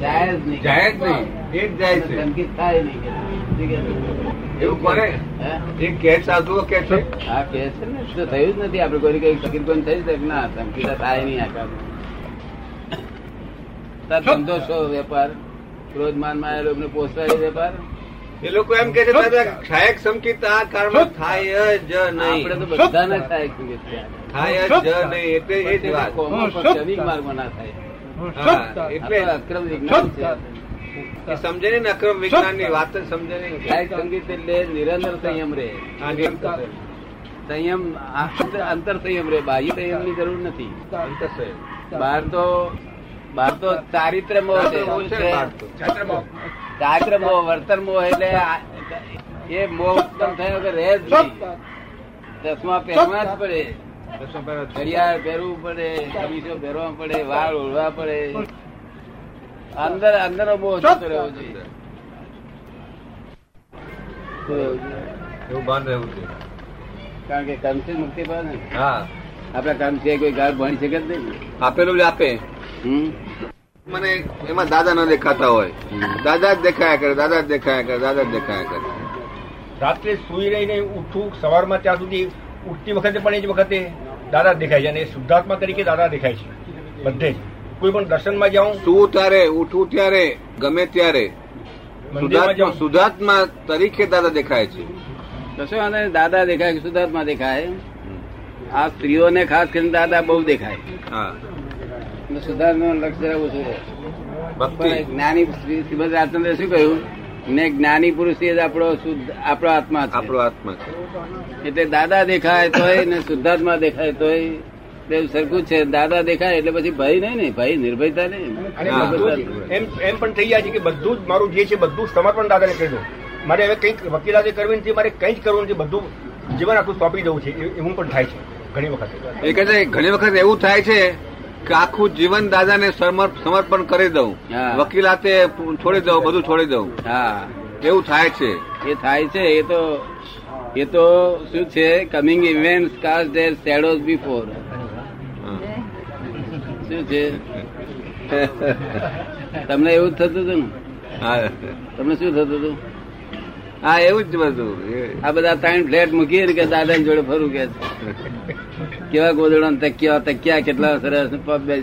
જાય જ નહીં. જાય નહીં. એ જાય છે. સંકિત થાય નહીં કે શું કે છે? એવું કરે? હે? કે સાધુઓ કે છે. હા કે છે ને તો થયું જ નથી? આપડે કોઈ કઈ સંકિત કોઈ થયું છે કે ના? સંકિત થાય નહીં આ ધંધો શો વેપાર? ક્રોધમાનમાં માં લોકોને પોસાય વેપાર? એ લોકો એમ કે છે દાદા સહાયક સંકિત આ કાળમાં થાય જ આપડે તો નહીં બધાને થાય સંકિત થાય જ નહીં એટલે એ જ વાત. કોમર્સ માર્ગમાં ના થાય. એટલે તો અક્રમ વિજ્ઞાન છે. સમજે ને અક્રમ વિજ્ઞાનની વાત સમજે ને. સહાયક સંગીત એટલે નિરંતર સંયમ રે. સંયમ અંતર સંયમ રે. બાહ્ય સંયમની જરૂર નથી. અંતર. બહાર તો બહાર તો ચારિત્ર મોહ. ચારિત્ર મોહ વર્તન મોહ એટલે એ મોહ ઉત્પન્ન થયો કે રહે જ નહીં. ચશ્મા પહેરવા જ પડે. ઘડિયાળ પહેરવું પડે કમીસો પહેરવા પડે વાળ ઓળવા પડે. અંદર અંદર બહુ જતો રહેવો જોઈએ. શું રહેવું જોઈએ? એવું ભાન રહેવું છે કારણ કે કર્મથી મુક્તિ પામે ને. હા. આપડા કર્મ છે કોઈ ગાળ ભણી શકે જ નહીં. આપેલું આપે. હમ? મને એમાં દાદા ન દેખાતા હોય. દાદા જ દેખાયા કરે દાદા જ દેખાયા કરે દાદા જ દેખાયા કરે. રાત્રે સુઈ રહીને ઉઠું સવારમાં ત્યાં સુધી ઉઠતી વખતે પણ એ જ વખતે દાદા દેખાય છે અને શુદ્ધાત્મા તરીકે દાદા દેખાય છે. બધે જ. કોઈ પણ દર્શનમાં જાઉં શું ત્યારે? ઉઠવું ત્યારે? ગમે ત્યારે? શુદ્ધાત્મા જાઉં. શુદ્ધાત્મા તરીકે દાદા દેખાય છે. કશો અને દાદા દેખાય કે શુદ્ધાત્મા દેખાય? આ સ્ત્રીઓને ખાસ કરીને દાદા બહુ દેખાય. હા. શુદ્ધાત્મા લક્ષ્ય ઓછું રહે. ભક્તિ. જ્ઞાની શ્રી શ્રીમદ રાજચંદ્ર શું કહ્યું? ને જ્ઞાની પુરુષ એ જ આપણો શુદ્ધ આપણો આત્મા છે. આપણો આત્મા છે. એટલે દાદા દેખાય તોય ને શુદ્ધાત્મા દેખાય તોય તે સરખું જ છે. દાદા દેખાય એટલે પછી ભય નહીં ને ભય નિર્ભયતા નહીં. એમ એમ પણ થઈ જાય છે કે બધું જ મારું જે છે બધું જ સમર્પણ દાદાને કરી દઉં મારે હવે કંઈક વકીલાતે કરવી નથી મારે કંઈ જ કરવું નથી બધું જીવન આખું સોંપી દઉં છે. એવું પણ થાય છે ઘણી વખત. એ કહે છે ઘણી વખત એવું થાય છે આખું જીવન દાદાને સમર- સમર્પણ કરી દઉં. વકીલાતે છોડી દઉં બધું છોડી દઉં. હા. એવું થાય છે. એ થાય છે એ તો એ તો શું છે? Coming event cast their shadows before. શું છે? તમને એવું થતું હતું ને? હા. તમને શું થતું હતું? હા એવું જ બધું આ બધા ત્રણ ફ્લેટ મૂકીએ ને કે દાદા જોડે ફરું કે. કેવા ગોદડા તકિયા તકિયા કેટલા સરસ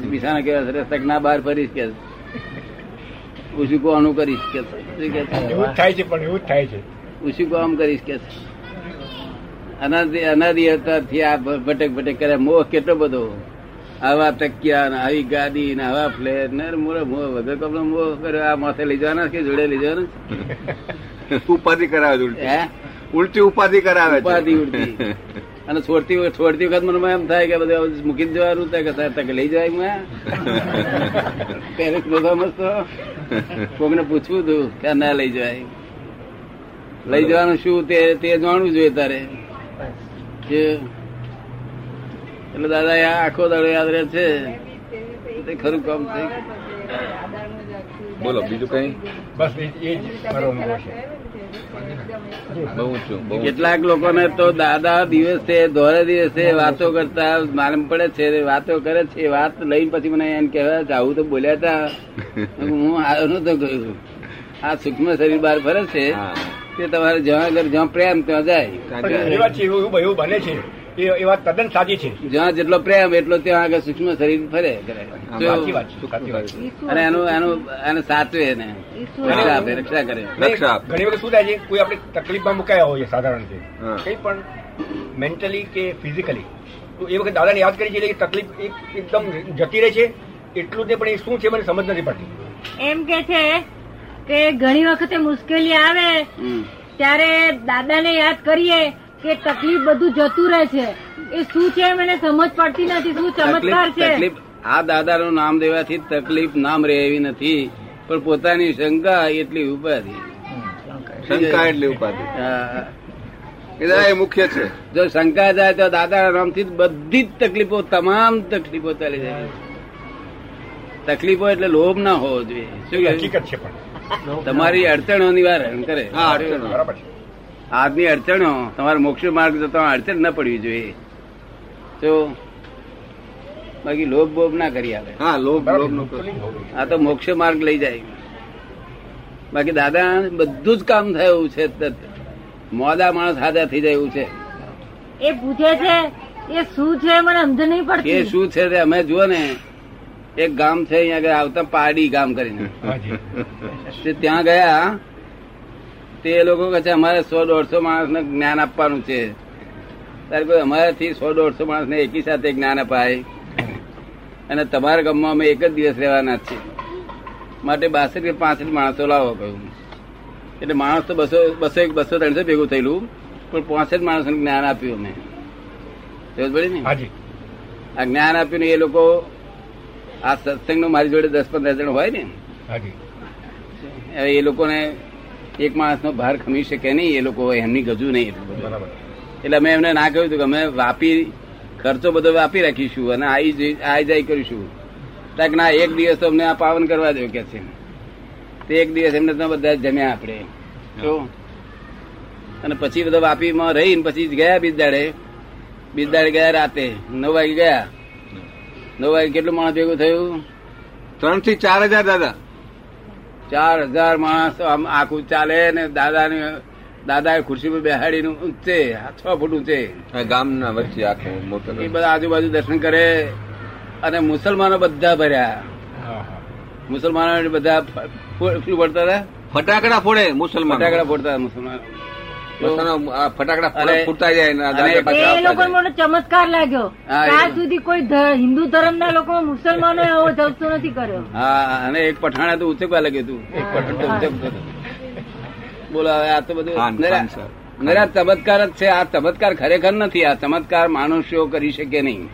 બિછાના કેવા સરસ તકના બહાર ફરીશ કે ઉસુકો આનું કરીશ કે એવું થાય છે પણ એવું થાય છે ઉસુકો આમ કરીશ કે. અનાદિ અનાદિ અવતારથી આ ભટક ભટક કરે મોહ કેટલો બધો આવા તકિયા ને આવી ગાડી ને આવા ફ્લેટ ને મોરે મોહ વગર કપડો મોહ કર્યો આ માથે લઈ જવાના કે જોડે લઈ જવાના ઉપાધિ કરાવે છે ઉલટી. ઉપાધિ કરાવે. ઉપાધિ ઉલટી. અને છોડતી છોડતી વખત મને એમ થાય કે બધું મૂકી જવાનું થાય કે તકે લઈ જવાય મેં પેરેન્ટ્સ બધા મસ્ત. કોકને પૂછવું હતું કે ના લઈ જવાય. લઈ જવાનું શું તે તે જાણવું જોઈએ તારે. કે એટલે દાદા આખો દાડો યાદ રહે છે. તે ખરું કામ છે બોલો બીજું કઈ? બસ એ જ મારો અનુભવ છે. બહુ ઊંચું કેટલાક લોકોને તો દાદા દિવસે દોરે દિવસે વાતો કરતા માલમ પડે છે વાતો કરે છે વાત લઈને પછી મને એમ કહેવાય કે આવું તો બોલ્યા હતા હું આવ્યો તો કહ્યું આ સૂક્ષ્મ શરીર બહાર ફરે છે તે તમારે જ્યાં આગળ જ્યાં પ્રેમ ત્યાં જાય. એવું બને છે. એ એ વાત તદ્દન સાચી છે. જ્યાં જેટલો પ્રેમ એટલો ત્યાં આગળ સૂક્ષ્મ શરીર ફરે કરે. અને એનું એનું એને સાચવે એને. રક્ષા આપે. રક્ષા કરે. રક્ષા ઘણી વખત શું થાય છે કોઈ આપણે તકલીફમાં મુકાયા હોઈએ સાધારણ છે. કઈ પણ મેન્ટલી કે ફિઝિકલી તો એ વખત દાદાને યાદ કરી છે એટલે તકલીફ એકદમ જતી રહે છે. એટલું જ પણ એ શું છે મને સમજ નથી પડતી. એમ કે છે કે ઘણી વખતે મુશ્કેલી આવે. ત્યારે દાદાને યાદ કરીએ કે તકલીફ બધું જતું રહે છે. એ શું છે મને સમજ પડતી નથી શું ચમત્કાર છે? તકલીફ. આ દાદાનું નામ દેવાથી તકલીફ નામ રહે એવી નથી પણ પોતાની શંકા એટલી ઉપાધિ. શંકા એટલી ઉપાધિ. એ મુખ્ય છે. જો શંકા જાય તો દાદાના નામથી જ બધી જ તકલીફો તમામ તકલીફો ચાલી જાય. તકલીફો એટલે લોભ ના હોવો જોઈએ. શું હકીકત છે પણ. તમારી અડચણો નિવારણ કરે. હા, અડચણો. બરાબર છે. આજની અડચણો તમારા મોક્ષ માર્ગ જતા અડચણ ન પડવી જોઈએ. તો બાકી લોભ બોભ ના કરી આવે. હા લોભ લોભ. આ તો મોક્ષ માર્ગ લઈ જાય. બાકી દાદા બધું જ કામ થાય એવું છે મોદા માણસ હાજર થઈ જાય એવું છે. એ પૂછે છે એ શું છે મને સમજ નહીં એ શું છે તે અમે જુઓ ને. એક ગામ છે અહીંયા આગળ આવતા પાડી ગામ કરીને. ત્યાં ગયા તે એ લોકો કહે છે અમારે સો દોઢસો માણસને જ્ઞાન આપવાનું છે. ત્યારે કોઈ અમારાથી સો દોઢસો માણસને એકી સાથે જ્ઞાન અપાય. અને તમારા ગામમાં અમે એક જ દિવસ રહેવાના છીએ. માટે બાસઠ કે પાસઠ માણસો લાવો કહ્યું. એટલે માણસ તો બસો બસો એક બસો ત્રણસો ભેગું થયેલું. પણ પાંસઠ માણસોને જ્ઞાન આપ્યું અમે. સમજ પડી ને? આ જ્ઞાન આપ્યું ને એ લોકો આ સત્સંગનો મારી જોડે દસ પંદર જણ હોય ને. એ લોકોને એક માણસનો ભાર ખમી શકે નહીં એ લોકો એમની ગજુ નહીં. એટલું બધું બરાબર. એટલે અમે એમને ના કહ્યું હતું કે અમે વાપી ખર્ચો બધો વાપી રાખીશું અને આવી જઈ- આઈ જાય કરીશું. તાક ના એક દિવસ તો અમને આ પાવન કરવા દો કે છે. તે એક દિવસ એમને તો બધા જમ્યા આપણે. તો અને પછી બધા વાપીમાં રહીને પછી ગયા બીજ બીજદાડે બીજ દાડે ગયા રાતે. નવ વાગે ગયા. નવ વાગે કેટલું માણસ ભેગું થયું? ત્રણથી ચાર હજાર દાદા. ચાર હજાર માણસ આમ આખું ચાલે ને દાદા ને દાદા ખુરશી પર બેહાડીને ઊંચે છ ફૂટ ઊંચે ગામ ગામના વચ્ચે આખો મોટો એ બધા આજુબાજુ દર્શન કરે અને મુસલમાનો બધા ભર્યા હા હા મુસલમાનો બધા શું ફટાકડા ફોડે મુસલમાન ફટાકડા ફોડતા મુસલમાન ફટાકડા ફૂટતા જાય ચમત્કાર લાગ્યો. ત્યાં સુધી કોઈ હિન્દુ ધર્મ ના લોકો મુસલમાનો એવો જલસો નથી કર્યો. હા અને એક પઠાણે તો ઉચકવા લાગ્યું હતું. એક પઠાણ. તો બોલો હવે આ તો બધું. નરા ચમત્કાર જ છે. આ ચમત્કાર ખરેખર નથી. આ ચમત્કાર માણસો કરી શકે નહીં.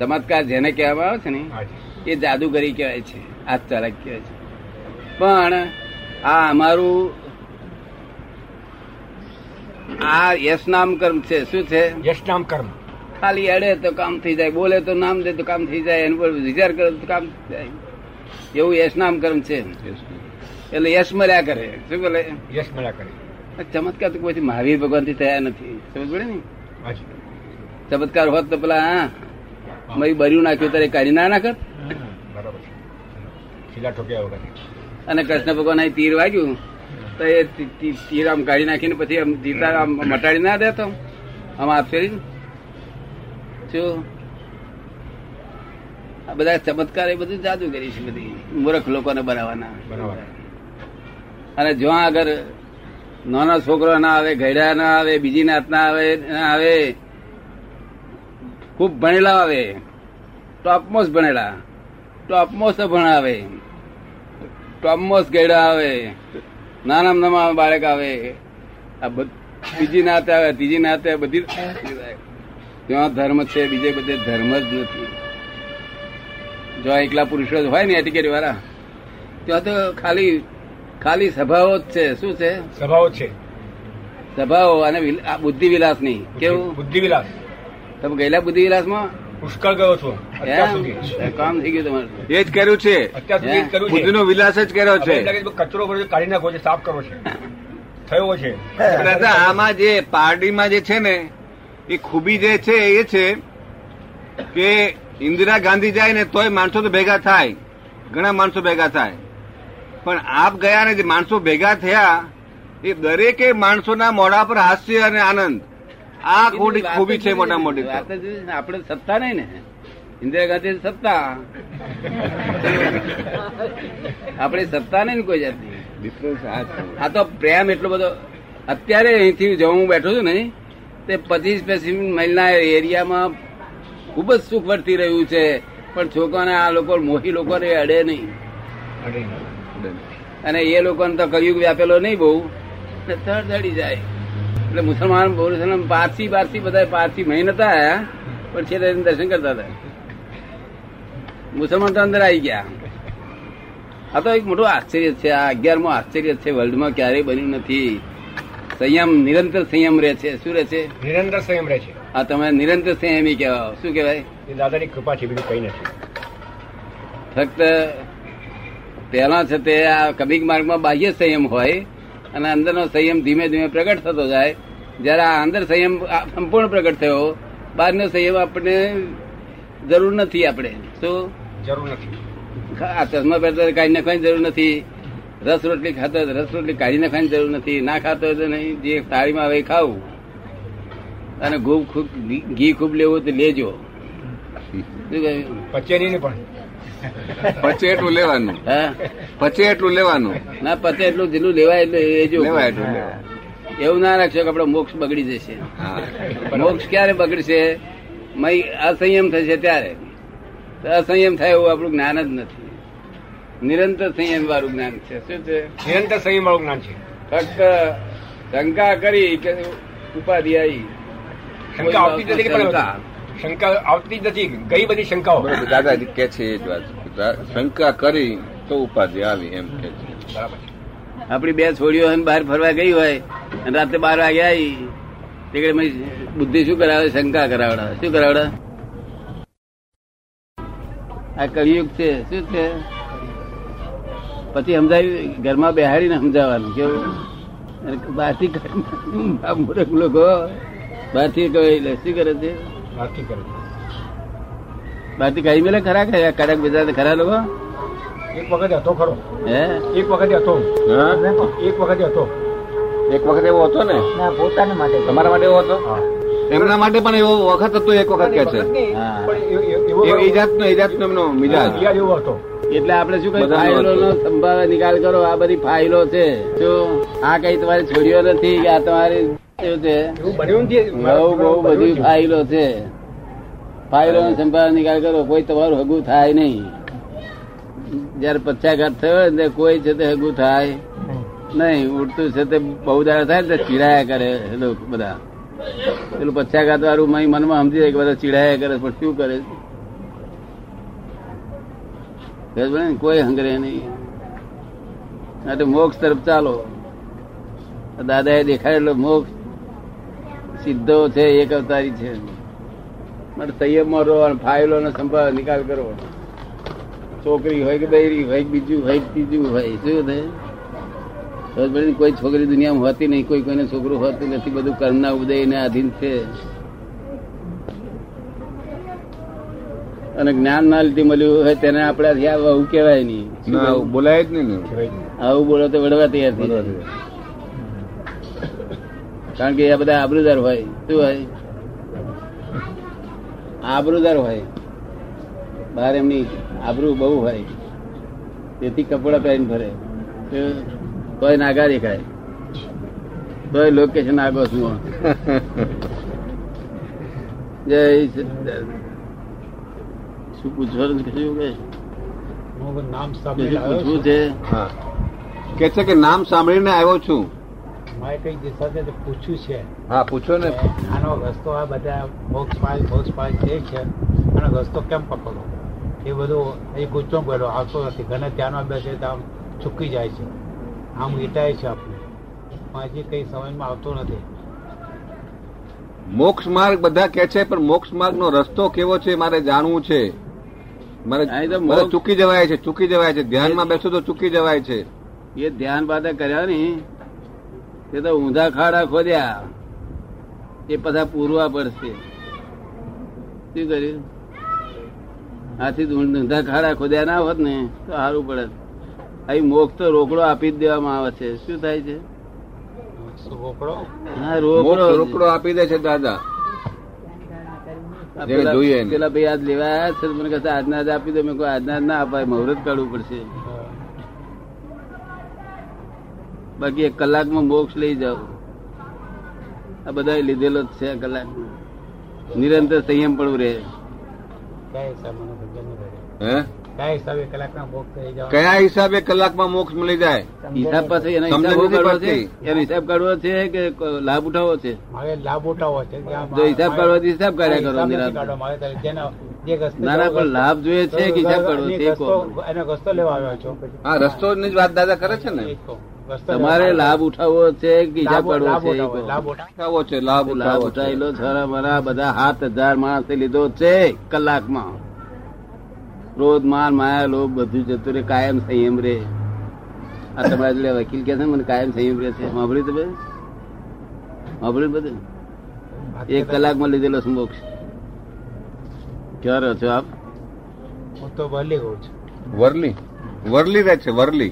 ચમત્કાર જેને કહેવામાં આવે છે ને એ જાદુગરી કહેવાય છે. આ ચાલક કહેવાય છે. પણ આ અમારું આ યશ નામ કર્મ છે. શું છે? યશ નામ કર્મ ખાલી અડે તો કામ થઈ જાય. બોલે તો નામ દે તો કામ થઈ જાય. એનું પર વિચાર કરે તો કામ થઈ જાય. એવું યશ નામ કર્મ છે. એટલે યશ મળ્યા કરે. શું બોલે? યશ મળ્યા કરે. ચમત્કાર તો કોઈ મહાવીર ભગવાનથી થયા નથી. સમજ પડે ને? ચમત્કાર હોત તો પેલા હા મય બર્યું નાખ્યું ત્યારે કાઢી ના નાખત? બરાબર અને કૃષ્ણ ભગવાન તીર વાગ્યું. તો એ તીર આમ કાઢી નાખીને પછી આમ તીર આમ મટાડી ના દેતો. આમ આપશે શું આ બધા ચમત્કાર એ બધું જાદુગરી છે બધી. મૂર્ખ લોકોને બનાવવાના. બરાબર. અને જો આગળ નાના છોકરો ના આવે ઘડા ના આવે બીજી નાત ના આવે ના આવે ખૂબ ભણેલા આવે. ટોપમોસ્ટ ભણેલા. ટોપમોસ્ટ ભણાવે. ટોપમોસ્ટ ગયડા આવે. નાના નાના બાળક આવે. આ બીજી નાત આવે ત્રીજી નાત આવે બધી ત્યાં ધર્મ છે બીજે બધે ધર્મ જ નથી. જો એકલા પુરુષો જ હોય ને એટીકેટ વાળા ત્યાં તો ખાલી ખાલી સભાઓ જ છે. શું છે? સભાઓ છે. સભાઓ અને આ બુદ્ધિ વિલાસ નહીં કેવું? બુદ્ધિ વિલાસ. તમે ગયેલા બુદ્ધિ વિલાસમાં પુષ્કળ ગયો છું. અત્યાર સુધી. કામ થઈ ગયું તમારું. એ જ કર્યું છે. અત્યાર સુધી કર્યું છે. બુદ્ધિનો વિલાસ જ કર્યો છે. કચરો ભર્યો કાઢી નાખો છે સાફ કરો છે. થયો છે. દાદા આમાં જે પાર્ટીમાં જે છે ને એ ખૂબી જે છે એ છે કે ઇન્દિરા ગાંધી જાય ને તોય માણસો તો ભેગા થાય. ઘણા માણસો ભેગા થાય. પણ આપ ગયા ને જે માણસો ભેગા થયા એ દરેકે માણસોના મોઢા પર હાસ્ય અને આનંદ. આ ખોટી ખૂબી છે મોટા મોટી આપણે સત્તા નહીં ને. ઇન્દિરા ગાંધી સત્તા. આપણે સત્તા નહીં ને કોઈ જાતની. ડિફરન્સ આ તો પ્રેમ એટલો બધો. અત્યારે અહીંથી જો હું બેઠો છું ને તે પચીસ પચીસ માઇલના એરિયામાં ખૂબ જ સુખ વર્તી રહ્યું છે. પણ છોકરાને આ લોકો મોહી લોકોને અડે નહીં. અને એ લોકોને તો કળિયુગ વ્યાપેલો નહીં બહુ. તરત જાય. એટલે મુસલમાન મુસલમાન પારસી પારસી બધા પારસી મહી નતા આયા પણ છે દર્શન કરતા હતા. મુસલમાન તો અંદર આવી ગયા. આ તો એક મોટું આશ્ચર્ય છે આ અગિયારમું આશ્ચર્ય છે વર્લ્ડમાં ક્યારેય બન્યું નથી. સંયમ નિરંતર સંયમ રહે છે. શું રહે છે? નિરંતર સંયમ રહે છે. આ તમે નિરંતર સંયમી કહેવાય શું કહેવાય? એ દાદાની કૃપા છે બીજું કઈ નથી. ફક્ત પહેલા છે તે આ કબીક માર્ગમાં બાહ્ય સંયમ હોય અને અંદરનો સંયમ ધીમે ધીમે પ્રગટ થતો જાય. જ્યારે આ અંદર સંયમ સંપૂર્ણ પ્રગટ થયો બહારનો સંયમ આપણને જરૂર નથી આપણે. શું? જરૂર નથી. આ ચશ્મા પહેરતા કાઢી નાખવાની જરૂર નથી. રસ રોટલી ખાતો રસ રોટલી કાઢી નાખવાની જરૂર નથી. ના ખાતો હોય તો નહીં. જે થાળીમાં આવે ખાવું. અને ઘૂબ ખૂબ ઘી- ઘી ખૂબ લેવું તો લેજો. શું કહ્યું? પચે નહીં પણ. પછી એટલું લેવાનું. પચે પછી એટલું લેવાનું. ના પચે એટલું જેટલું લેવાય એટલું લેજો લેવાય એટલું એવું ના રાખશો કે આપડે મોક્ષ બગડી જશે. મોક્ષ ક્યારે બગડશે? અસંયમ થશે ત્યારે. અસંયમ થાય એવું આપણું જ્ઞાન જ નથી. નિરંતર સંયમ વાળું જ્ઞાન છે. શું છે? નિરંતર સંયમ વાળું જ્ઞાન છે. ફક્ત શંકા કરી કે ઉપાધિ આવી શંકા. શંકા. આવતી જ નથી. ગઈ બધી શંકાઓ. દાદા દાદાજી કે છે એ જ વાત. શંકા કરી તો ઉપાધિ આવી એમ કે છે. બરાબર આપણી બે છોડીઓ બહાર ફરવા ગઈ હોય અને રાતે બાર વાગે આવી બુદ્ધિ શું કરાવે શંકા કરાવડા શું કરાવડા આ કળિયુગ છે શું છે? પછી સમજાવી ઘરમાં બેહાડીને સમજાવવાનું કેવું? બહારથી આ મૂર્ખ લોકો. બહારથી કહી શું કરે છે? નથી કરે બાકી કાઢી મેલે ખરા કે કડક બીજા ખરા લોકો? એક વખત હતો ખરો. હે? એક વખત હતો. એક વખત હતો. એક વખત એવો હતો ને? પોતાના માટે. તમારા માટે એવો હતો? એમના માટે પણ એવો વખત હતો એક વખત કે છે? એ- એ જાતનો એ જાતનો એમનો મિજાજ. એવો હતો. એટલે આપણે શું કઈ ફાઇલો નો સંભાવે નિકાલ કરો. આ બધી ફાઇલો છે. જો આ કઈ તમારી છોડીઓ નથી કે આ તમારી છે. બહુ બહુ બધી ફાઇલો છે. ફાઇલો નો સંભાળ નિકાલ કરો કોઈ તમારું હગું થાય નહીં. જયારે પચ્છાઘાત થયો ને કોઈ છે તે હગું થાય નહીં. ઉડતું છે તે બહુ દાડા થાય ને ચીડાયા કરે લોકો બધા. પેલું પચ્છાઘાત વાળું મારી મનમાં સમજી જાય કે બધા ચીડાયા કરે પણ શું કરે ને? કોઈ હંગરે નહીં. મોક્ષ તરફ ચાલો. દાદા એ દેખાડેલો મોક્ષ સિદ્ધો છે એક અવતારી છે. માટે સંયમમાં રહો અને ફાઇલો નો સંભાળ નિકાલ કરો છોકરી હોય કે બૈરી હોય બીજું હોય ત્રીજું હોય શું થાય? કોઈ છોકરી દુનિયામાં હોતી નહીં કોઈ કોઈને છોકરું હોતું નથી બધું કર્મના ઉદય ને આધીન છે. અને જ્ઞાન ના લીધે મળ્યું હોય તેને આપણાથી આવું કહેવાય નહીં. આવું બોલાય જ નહીં આવું બોલો તો વડવા તૈયાર થઈ જાય. કારણ કે એ બધા આબરૂદાર હોય. શું હોય? આબરૂદાર હોય. બહાર એમની આબરૂ બહુ હોય. તેથી કપડા પહેરીને ફરે. તોય નાગા દેખાય. તોય લોકેશન આગો શું જય શું પૂછવાનું શું કે? નામ સાંભળી પૂછવું છે? હા. કે છે કે નામ સાંભળીને આવ્યો છું? મારે કઈ દિશા છે પૂછ્યું છે. હા પૂછો ને. આનો રસ્તો આ બધા મોક્ષ પાય મોક્ષ પાય જે છે આનો રસ્તો કેમ પકડો એ બધું એ ગુચ્ચો ગયેલો આવતો નથી. ઘણા ધ્યાનમાં બેસે તો આમ ચૂકી જાય છે. આમ વીટાય છે આપણે. પણ હજી કઈ સમયમાં આવતો નથી. મોક્ષ માર્ગ બધા કે છે પણ મોક્ષ માર્ગ નો રસ્તો કેવો છે મારે જાણવું છે. મારે ચૂકી જવાય છે ચૂકી જવાય છે. ધ્યાનમાં બેસો તો ચૂકી જવાય છે. એ ધ્યાન બાદ કર્યા ને. તે તો ઊંધા ખાડા ખોદ્યા. એ બધા પૂરવા પડશે. શું કર્યું? આથી ઊંધા ખાડા ખોદ્યા ના હોત ને તો સારું પડે અહીં મોક્ષ તો રોકડો આપી જ દેવામાં આવે છે. શું થાય છે? રોકડો? હા રોકડો. રોકડો આપી દે છે દાદા. પેલા- ભાઈ આજ લેવા આવ્યા છે મને કહે છે, આજના જ આપી દો. મેં કોઈ આજના જ ના અપાય. મુહૂર્ત કાઢવું પડશે. બાકી એક કલાકમાં મોક્ષ લઈ જાઓ. આ બધા લીધેલો જ છે કલાક નિરંતર સંયમ પડવું રહે. હે? કયા હિસાબે કલાકના ભોગ થઈ જાવ કયા હિસાબે કલાકમાં મોક્ષ મળી જાય? હિસાબ પાસે એનો હિસાબ કાઢવો છે? એનો હિસાબ કાઢવો છે કે લાભ ઉઠાવવો છે? મારે લાભ ઉઠાવવો છે આ જો હિસાબ કાઢવાથી હિસાબ કાઢ્યા કરો હિસાબ નથી નિરાંતે. કાઢવો. મારે તારે જેનો જે રસ્તે ના ના પણ લાભ જોઈએ છે કે હિસાબ કાઢવો છે એનો રસ્તો લેવા આવ્યો છો. હા રસ્તો ની જ વાત દાદા કરે છે ને? તમારે લાભ ઉઠાવવો છે કે હિસાબ કાઢવો છે એ લાભ ઉઠાવો. ઉઠાવો છે લાભ લાભ ઉઠાવેલો છરા મરા બધા સાત હજાર માણસે લીધો છે કલાકમાં. ક્રોધ માન માયા લોભ બધું જતું રે કાયમ સંયમ રે આ તમારા એટલે વકીલ કે છે મને કાયમ સંયમ રે છે. સાંભળ્યું તમે? સાંભળ્યું બધું? એક કલાકમાં લીધેલો મોક્ષ ક્યાં રહો છો આપ? હું તો વલી કહું છું. વરલી? વરલી રહે છે વરલી.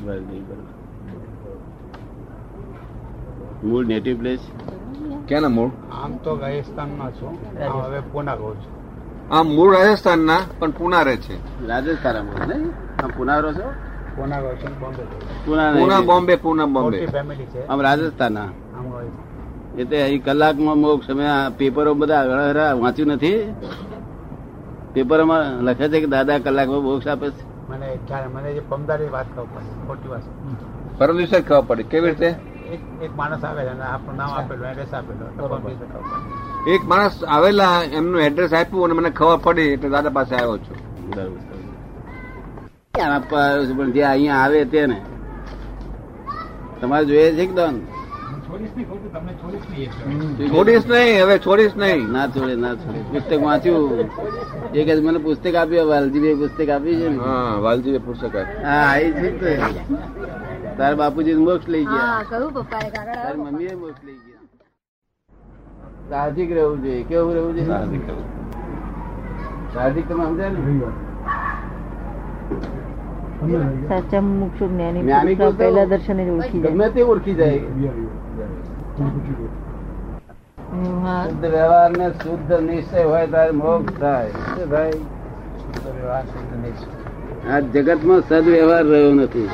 મૂળ નેટિવ પ્લેસ ક્યાંના મૂળ? આમ તો રાજસ્થાનમાં છું. હવે પૂના કહું છું. આ મૂળ રાજસ્થાનના પણ પુનારે છે. રાજસ્થાનમાં નહીં? આમ પુના રહો છો પુના બોમ્બે. પુના પુના બોમ્બે પુના ફેમિલી છે. આમ રાજસ્થાનના. આમ હોય. એટલે અહીં કલાકમાં મોક્ષ અમે આ પેપરો બધા આગળ હરા વાંચ્યું નથી. પેપરોમાં લખે છે કે દાદા કલાકમાં મોક્ષ આપે છે. મને મને જે પમદારી વાત ખબર પડે ખોટી વાત. પરમ દિવસે જ ખબર પડે. કેવી રીતે? એક એક માણસ આવે છે અને આપણું નામ આપેલું એડ્રેસ આપેલું તો પરમ દિવસે ખબર પડી. એક માણસ આવેલા એમનું એડ્રેસ આપ્યું અને મને ખબર પડી એટલે દાદા પાસે આવ્યો છું. પણ જે અહીંયા આવે તેને તમારે જોઈએ છે કે દોન છોડીશ નહીં હવે છોડીશ નહીં. ના છોડે ના છોડે. પુસ્તક વાંચ્યું. એક જ મને પુસ્તક આપ્યું વાલજીભાઈ પુસ્તક આપ્યું છે ને. હા વાલજી પુસ્તક આપ્યું. હા આવી છે તારા બાપુજી મોક્ષ લઈ ગયા. તારી મમ્મીએ મોક્ષ લઈ ગયા. સાહજિક રહેવું જોઈએ. કેવું રહેવું જોઈએ? સાહજિક તમે સમજાય ને? શુદ્ધ વ્યવહાર નિશ્ચય હોય ત્યારે મોક્ષ થાય. ભાઈ આ જગતમાં સદવ્યવહાર રહ્યો નથી?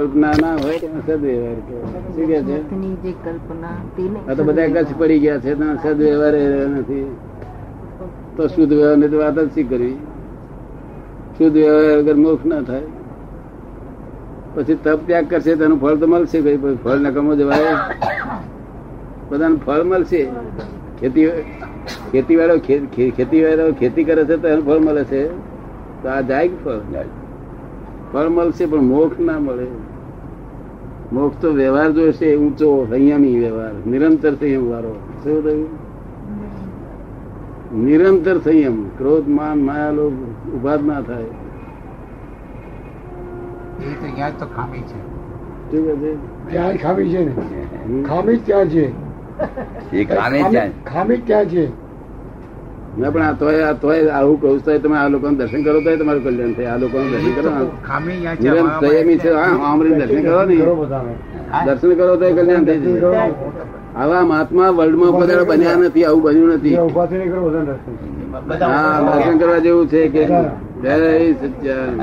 કલ્પના ના હોય સદવ્યવહાર કહેવાય. શું કે છે? કલ્પના આ તો બધા કચ્છ પડી ગયા છે ત્યાં સદવ્યવહાર નથી. તો શુદ્ધ વ્યવહારની વાત જ શી કરવી? શુદ્ધ વ્યવહાર વગર મોક્ષ ના થાય. પછી તપ ત્યાગ કરશે તેનું ફળ તો મળશે ભાઈ ફળ નકામો જવાય. બધાને ફળ મળશે. ખેતી ખેતી વાળો ખેતી વાળો ખેતી કરે છે તો એનું ફળ મળે છે. તો આ જાય ફળ? ફળ મળશે પણ મોક્ષ ના મળે. મોક્ષ તો વ્યવહાર જોશે ઊંચો સંયમી વ્યવહાર. નિરંતર સંયમ વાળો. શું થયું? નિરંતર સંયમ. ક્રોધ માન માયા લોભ ઊભા જ ના થાય. એ તો યાદ ખામી છે. ત્યાં ખામી છે ને? ખામી ત્યાં છે. ખામી ત્યાં છે. ના પણ આ તોય આ તોય આવું કહું તો તમે આ લોકોનું દર્શન કરો તો તમારું કલ્યાણ થાય. આ લોકોનું દર્શન કરો. સંયમી છે. આમરી દર્શન કરો ને દર્શન કરો તો કલ્યાણ થઈ જશે આવા મહાત્મા વર્લ્ડમાં બધા બન્યા નથી આવું બન્યું નથી. હા દર્શન કરવા જેવું છે કે જય સચ્ચિદાનંદ